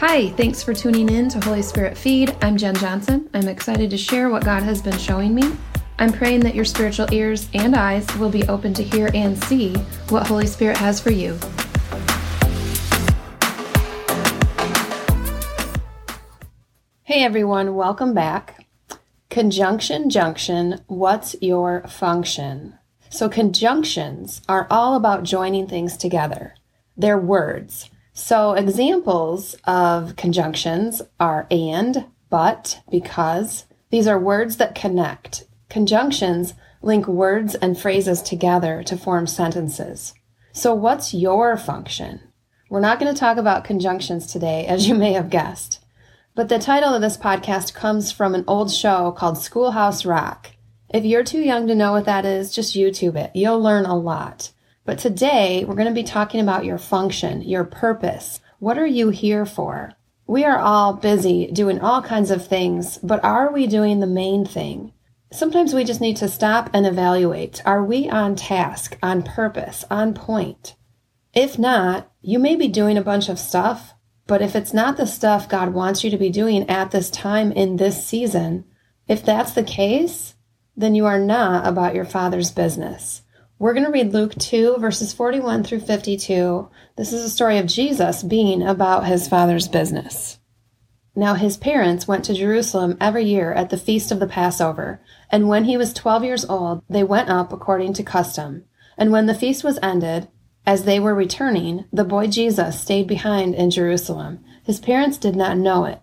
Hi, thanks for tuning in to Holy Spirit Feed. I'm Jen Johnson. I'm excited to share what God has been showing me. I'm praying that your spiritual ears and eyes will be open to hear and see what Holy Spirit has for you. Hey everyone, welcome back. Conjunction junction, what's your function? So, conjunctions are all about joining things together. They're words. So examples of conjunctions are and, but, because. These are words that connect. Conjunctions link words and phrases together to form sentences. So what's your function? We're not going to talk about conjunctions today, as you may have guessed. But the title of this podcast comes from an old show called Schoolhouse Rock. If you're too young to know what that is, just YouTube it. You'll learn a lot. But today we're going to be talking about your function, your purpose. What are you here for? We are all busy doing all kinds of things, but are we doing the main thing? Sometimes we just need to stop and evaluate. Are we on task, on purpose, on point? If not, you may be doing a bunch of stuff, but if it's not the stuff God wants you to be doing at this time in this season, if that's the case, then you are not about your Father's business. We're going to read Luke 2, verses 41 through 52. This is a story of Jesus being about his father's business. Now his parents went to Jerusalem every year at the feast of the Passover, and when he was 12 years old, they went up according to custom. And when the feast was ended, as they were returning, the boy Jesus stayed behind in Jerusalem. His parents did not know it,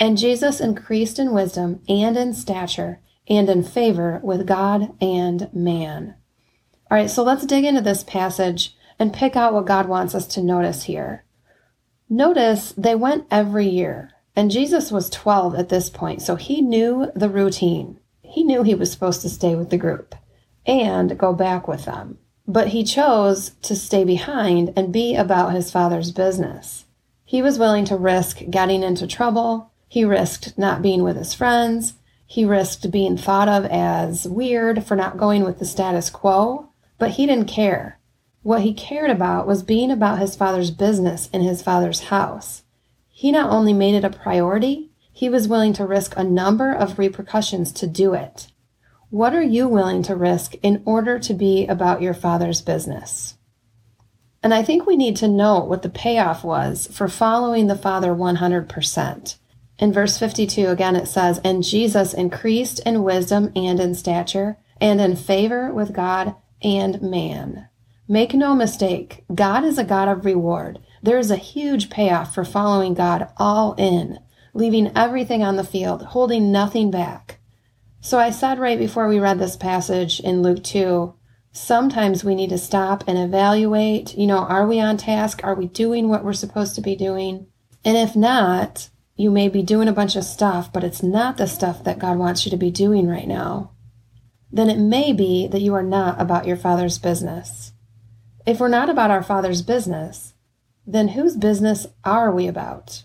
and Jesus increased in wisdom and in stature and in favor with God and man. All right, so let's dig into this passage and pick out what God wants us to notice here. Notice they went every year, and Jesus was 12 at this point, so he knew the routine. He knew he was supposed to stay with the group and go back with them. But he chose to stay behind and be about his father's business. He was willing to risk getting into trouble he risked not being with his friends. He risked being thought of as weird for not going with the status quo, but he didn't care. What he cared about was being about his father's business in his father's house. He not only made it a priority, he was willing to risk a number of repercussions to do it. What are you willing to risk in order to be about your father's business? And I think we need to know what the payoff was for following the father 100%. In verse 52, again, it says, And Jesus increased in wisdom and in stature and in favor with God and man. Make no mistake, God is a God of reward. There is a huge payoff for following God all in, leaving everything on the field, holding nothing back. So I said right before we read this passage in Luke 2, sometimes we need to stop and evaluate, you know, are we on task? Are we doing what we're supposed to be doing? And if not, you may be doing a bunch of stuff, but it's not the stuff that God wants you to be doing right now, then it may be that you are not about your Father's business. If we're not about our Father's business, then whose business are we about?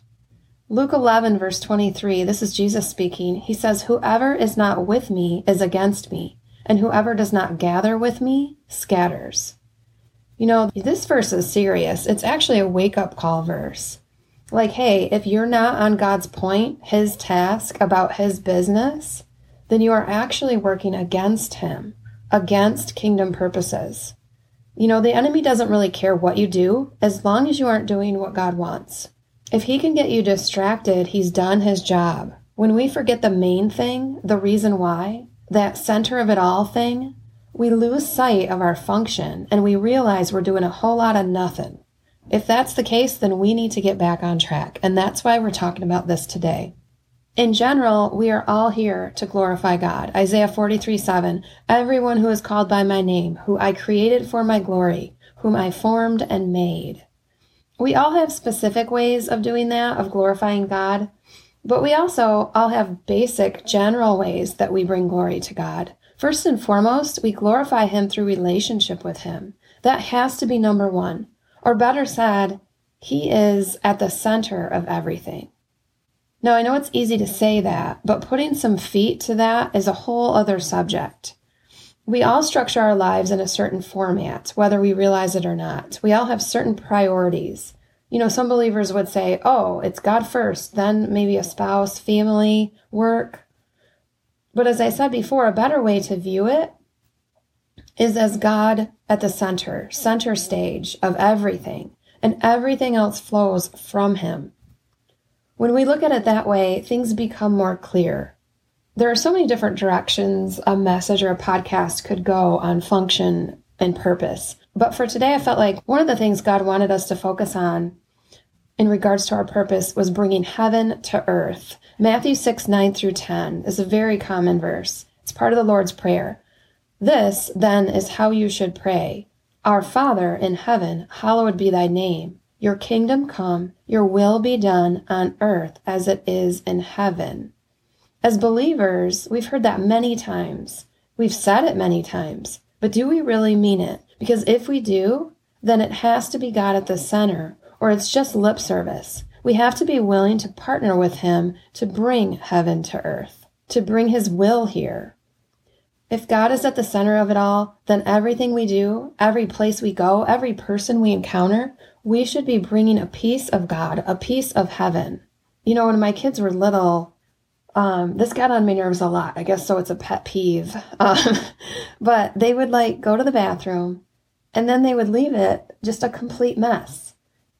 Luke 11, verse 23, this is Jesus speaking. He says, Whoever is not with me is against me, and whoever does not gather with me scatters. You know, this verse is serious. It's actually a wake up call verse. Like, hey, if you're not on God's point, his task about his business, then you are actually working against him, against kingdom purposes. You know, the enemy doesn't really care what you do as long as you aren't doing what God wants. If he can get you distracted, he's done his job. When we forget the main thing, the reason why, that center of it all thing, we lose sight of our function and we realize we're doing a whole lot of nothing. If that's the case, then we need to get back on track. And that's why we're talking about this today. In general, we are all here to glorify God. Isaiah 43 7. Everyone who is called by my name, who I created for my glory, whom I formed and made. We all have specific ways of doing that, of glorifying God, but we also all have basic general ways that we bring glory to God. First and foremost, we glorify Him through relationship with Him. That has to be number one. Or better said, He is at the center of everything. Now, I know it's easy to say that, but putting some feet to that is a whole other subject. We all structure our lives in a certain format, whether we realize it or not. We all have certain priorities. You know, some believers would say, oh, it's God first, then maybe a spouse, family, work, but as I said before, a better way to view it is as God at the center, center stage of everything, and everything else flows from Him. When we look at it that way, things become more clear. There are so many different directions a message or a podcast could go on function and purpose. But for today, I felt like one of the things God wanted us to focus on in regards to our purpose was bringing heaven to earth. Matthew 6, 9 through 10 is a very common verse. It's part of the Lord's Prayer. This, then, is how you should pray Our Father in heaven, hallowed be thy name. Your kingdom come, your will be done on earth as it is in heaven. As believers, we've heard that many times. We've said it many times. But do we really mean it? Because if we do, then it has to be God at the center or it's just lip service. We have to be willing to partner with Him to bring heaven to earth, to bring His will here. If God is at the center of it all, then everything we do, every place we go, every person we encounter, we should be bringing a piece of God, a piece of heaven. You know, when my kids were little, um, this got on my nerves a lot. I guess so it's a pet peeve. Um, but they would like go to the bathroom and then they would leave it just a complete mess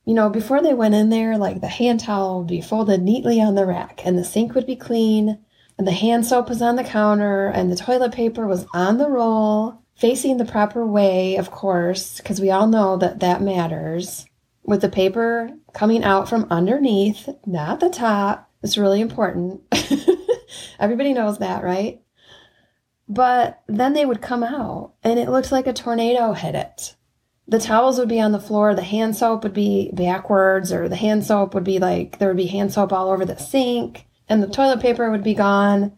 you know, before they went in there, like the hand towel would be folded neatly on the rack and the sink would be clean and the hand soap was on the counter and the toilet paper was on the roll, facing the proper way, of course, because we all know that that matters. With the paper coming out from underneath, not the top. It's really important. Everybody knows that, right? But then they would come out and it looked like a tornado hit it the towels would be on the floor, the hand soap would be backwards, or the hand soap would be like there would be hand soap all over the sink, and the toilet paper would be gone.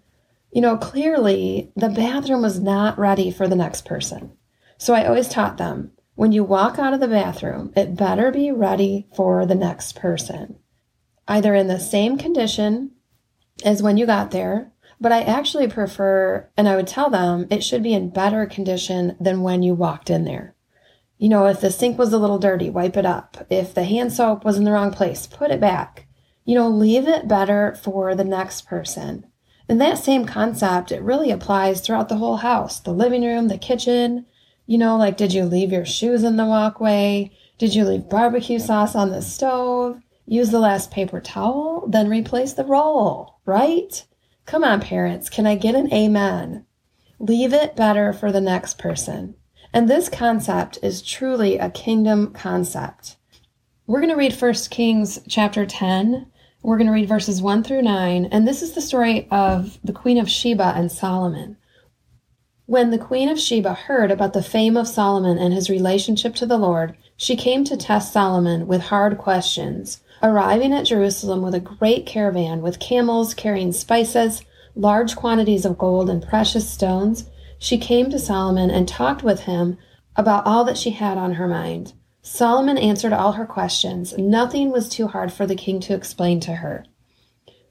You know, clearly the bathroom was not ready for the next person. So I always taught them when you walk out of the bathroom, it better be ready for the next person, either in the same condition as when you got there. But I actually prefer, and I would tell them it should be in better condition than when you walked in there. You know, if the sink was a little dirty, wipe it up. If the hand soap was in the wrong place, put it back. You know, leave it better for the next person. And that same concept, it really applies throughout the whole house the living room, the kitchen. You know, like, did you leave your shoes in the walkway? Did you leave barbecue sauce on the stove? Use the last paper towel, then replace the roll, right? Come on, parents, can I get an amen? Leave it better for the next person. And this concept is truly a kingdom concept. We're going to read 1 Kings chapter 10. We're going to read verses 1 through 9. And this is the story of the Queen of Sheba and Solomon. When the Queen of Sheba heard about the fame of Solomon and his relationship to the Lord, she came to test Solomon with hard questions, arriving at Jerusalem with a great caravan with camels carrying spices, large quantities of gold and precious stones she came to Solomon and talked with him about all that she had on her mind. Solomon answered all her questions. Nothing was too hard for the king to explain to her.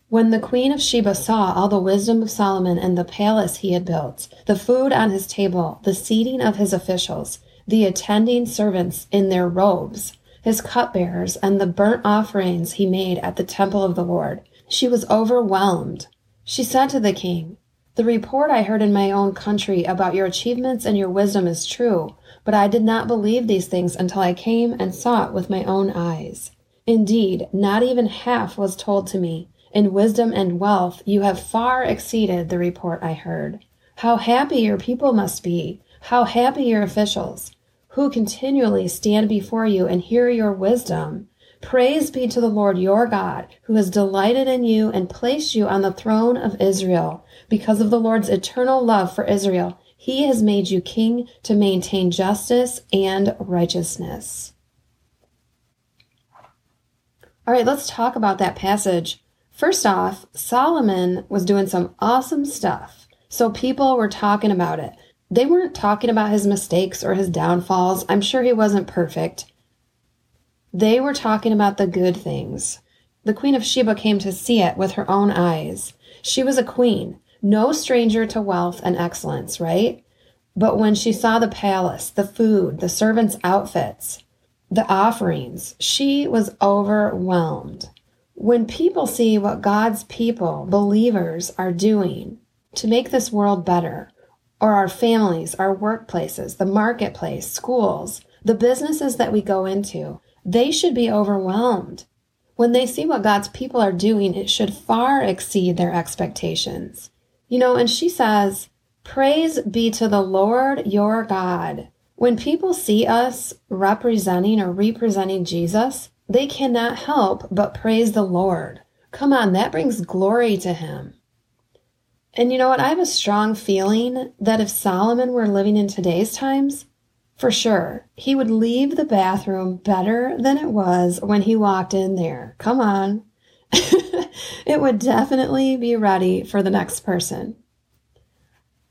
When the queen of Sheba saw all the wisdom of Solomon and the palace he had built, the food on his table, the seating of his officials, the attending servants in their robes, his cupbearers, and the burnt offerings he made at the temple of the Lord, she was overwhelmed. She said to the king, the report I heard in my own country about your achievements and your wisdom is true, but I did not believe these things until I came and saw it with my own eyes. Indeed, not even half was told to me, In wisdom and wealth, you have far exceeded the report I heard. How happy your people must be! How happy your officials, who continually stand before you and hear your wisdom. Praise be to the Lord your God, who has delighted in you and placed you on the throne of Israel. Because of the Lord's eternal love for Israel, he has made you king to maintain justice and righteousness. All right, let's talk about that passage. First off, Solomon was doing some awesome stuff. So people were talking about it. They weren't talking about his mistakes or his downfalls. I'm sure he wasn't perfect. They were talking about the good things. The Queen of Sheba came to see it with her own eyes. She was a queen, no stranger to wealth and excellence, right? But when she saw the palace, the food, the servants' outfits, the offerings, she was overwhelmed. When people see what God's people, believers, are doing to make this world better, or our families, our workplaces, the marketplace, schools, the businesses that we go into, they should be overwhelmed. When they see what God's people are doing, it should far exceed their expectations. You know, and she says, Praise be to the Lord your God. When people see us representing or representing Jesus, they cannot help but praise the Lord. Come on, that brings glory to him. And you know what? I have a strong feeling that if Solomon were living in today's times, for sure. He would leave the bathroom better than it was when he walked in there. Come on. it would definitely be ready for the next person.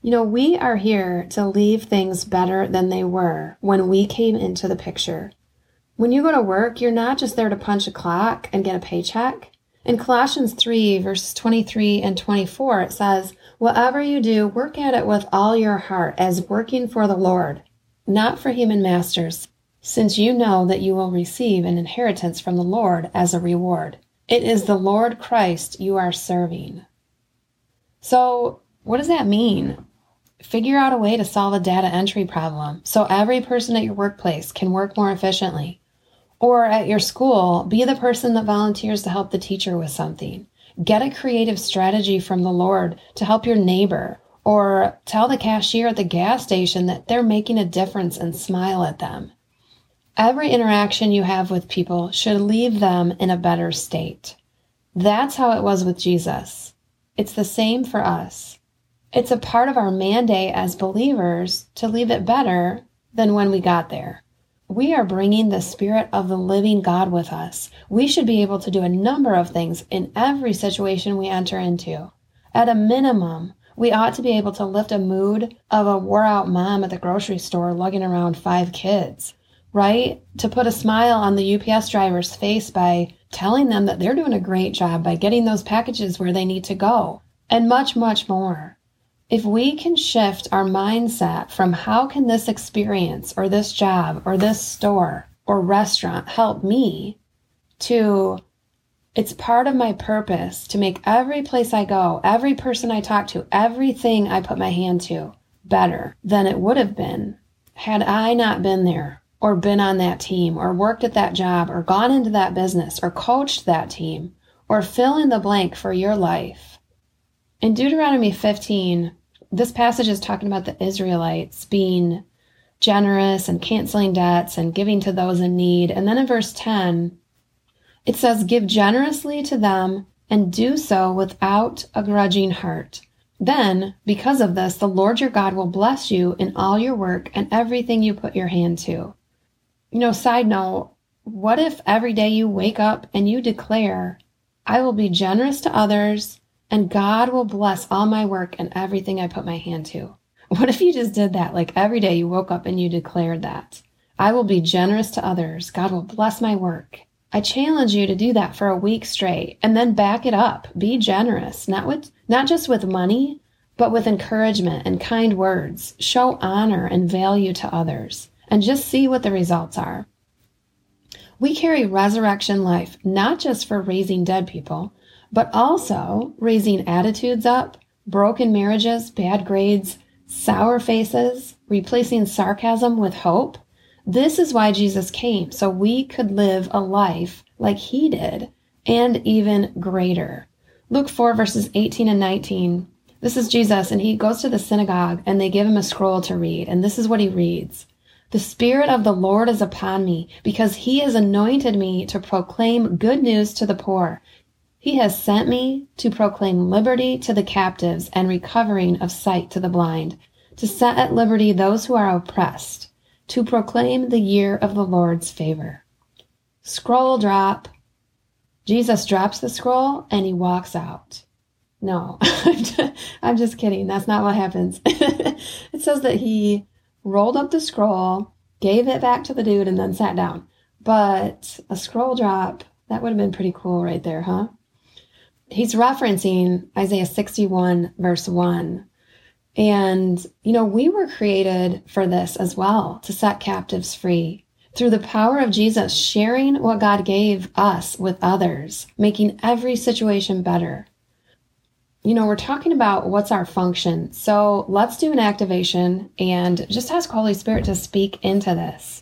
You know, we are here to leave things better than they were when we came into the picture. When you go to work, you're not just there to punch a clock and get a paycheck. In Colossians 3, verses 23 and 24, it says, Whatever you do, work at it with all your heart as working for the Lord not for human masters, since you know that you will receive an inheritance from the Lord as a reward. It is the Lord Christ you are serving. So, what does that mean? Figure out a way to solve a data entry problem so every person at your workplace can work more efficiently. Or at your school, be the person that volunteers to help the teacher with something. Get a creative strategy from the Lord to help your neighbor or tell the cashier at the gas station that they're making a difference and smile at them. Every interaction you have with people should leave them in a better state. That's how it was with Jesus. It's the same for us. It's a part of our mandate as believers to leave it better than when we got there. We are bringing the Spirit of the living God with us. We should be able to do a number of things in every situation we enter into. At a minimum, we ought to be able to lift a mood of a wore out mom at the grocery store lugging around five kids, right? To put a smile on the UPS driver's face by telling them that they're doing a great job by getting those packages where they need to go, and much, much more. If we can shift our mindset from how can this experience or this job or this store or restaurant help me to it's part of my purpose to make every place I go, every person I talk to, everything I put my hand to better than it would have been had I not been there or been on that team or worked at that job or gone into that business or coached that team or fill in the blank for your life. In Deuteronomy 15, this passage is talking about the Israelites being generous and canceling debts and giving to those in need. And then in verse 10, it says, Give generously to them and do so without a grudging heart. Then, because of this, the Lord your God will bless you in all your work and everything you put your hand to. You know, side note, what if every day you wake up and you declare, I will be generous to others and God will bless all my work and everything I put my hand to? What if you just did that? Like every day you woke up and you declared that. I will be generous to others. God will bless my work I challenge you to do that for a week straight and then back it up. Be generous, not with not just with money, but with encouragement and kind words. Show honor and value to others and just see what the results are. We carry resurrection life not just for raising dead people, but also raising attitudes up, broken marriages, bad grades, sour faces, replacing sarcasm with hope, this is why Jesus came, so we could live a life like he did and even greater. Luke 4, verses 18 and 19. This is Jesus, and he goes to the synagogue, and they give him a scroll to read. And this is what he reads The Spirit of the Lord is upon me, because he has anointed me to proclaim good news to the poor. He has sent me to proclaim liberty to the captives and recovering of sight to the blind, to set at liberty those who are oppressed, to proclaim the year of the Lord's favor. Scroll drop. Jesus drops the scroll and he walks out. No, I'm just kidding. That's not what happens. it says that he rolled up the scroll, gave it back to the dude, and then sat down. But a scroll drop, that would have been pretty cool right there, huh? He's referencing Isaiah 61, verse 1. And, you know, we were created for this as well to set captives free through the power of Jesus, sharing what God gave us with others, making every situation better. You know, we're talking about what's our function. So let's do an activation and just ask Holy Spirit to speak into this.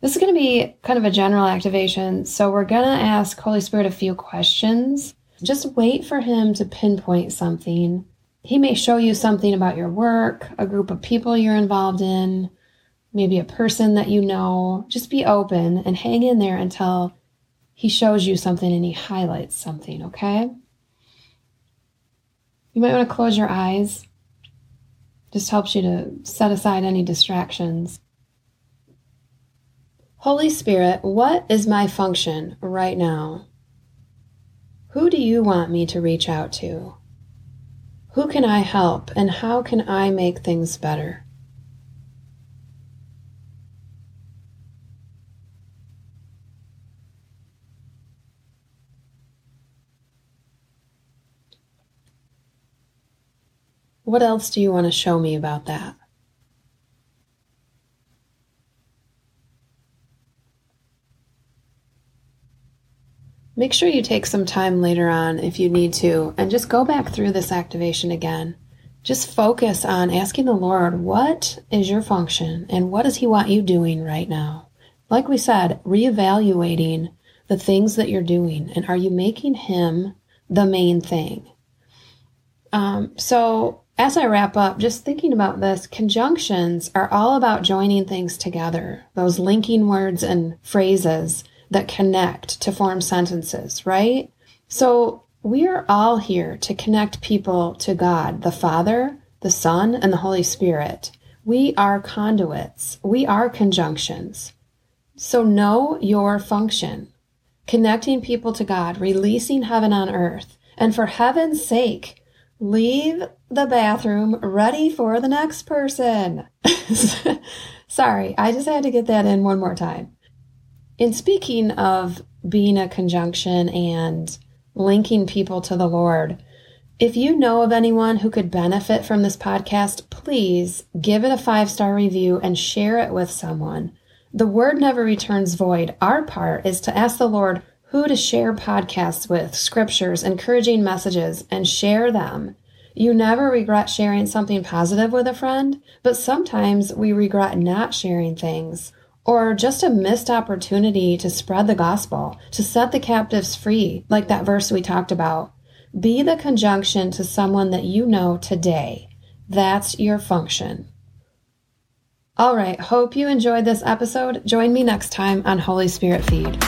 This is going to be kind of a general activation. So we're going to ask Holy Spirit a few questions. Just wait for Him to pinpoint something. He may show you something about your work, a group of people you're involved in, maybe a person that you know, just be open and hang in there until he shows you something and he highlights something, okay? You might want to close your eyes. Just helps you to set aside any distractions. Holy Spirit, what is my function right now? Who do you want me to reach out to? Who can I help and how can I make things better? What else do you want to show me about that? Make sure you take some time later on if you need to and just go back through this activation again. Just focus on asking the Lord, what is your function and what does He want you doing right now? Like we said, reevaluating the things that you're doing and are you making Him the main thing? Um, so as I wrap up, just thinking about this, conjunctions are all about joining things together, those linking words and phrases that connect to form sentences, right? So we are all here to connect people to God, the Father, the Son, and the Holy Spirit. We are conduits. We are conjunctions. So know your function. Connecting people to God, releasing heaven on earth. And for heaven's sake, leave the bathroom ready for the next person. Sorry, I just had to get that in one more time. In speaking of being a conjunction and linking people to the Lord, if you know of anyone who could benefit from this podcast, please give it a five star review and share it with someone. The word never returns void. Our part is to ask the Lord, who to share podcasts with, scriptures, encouraging messages, and share them. You never regret sharing something positive with a friend, but sometimes we regret not sharing things or just a missed opportunity to spread the gospel, to set the captives free, like that verse we talked about. Be the conjunction to someone that you know today. That's your function. All right, hope you enjoyed this episode. Join me next time on Holy Spirit Feed.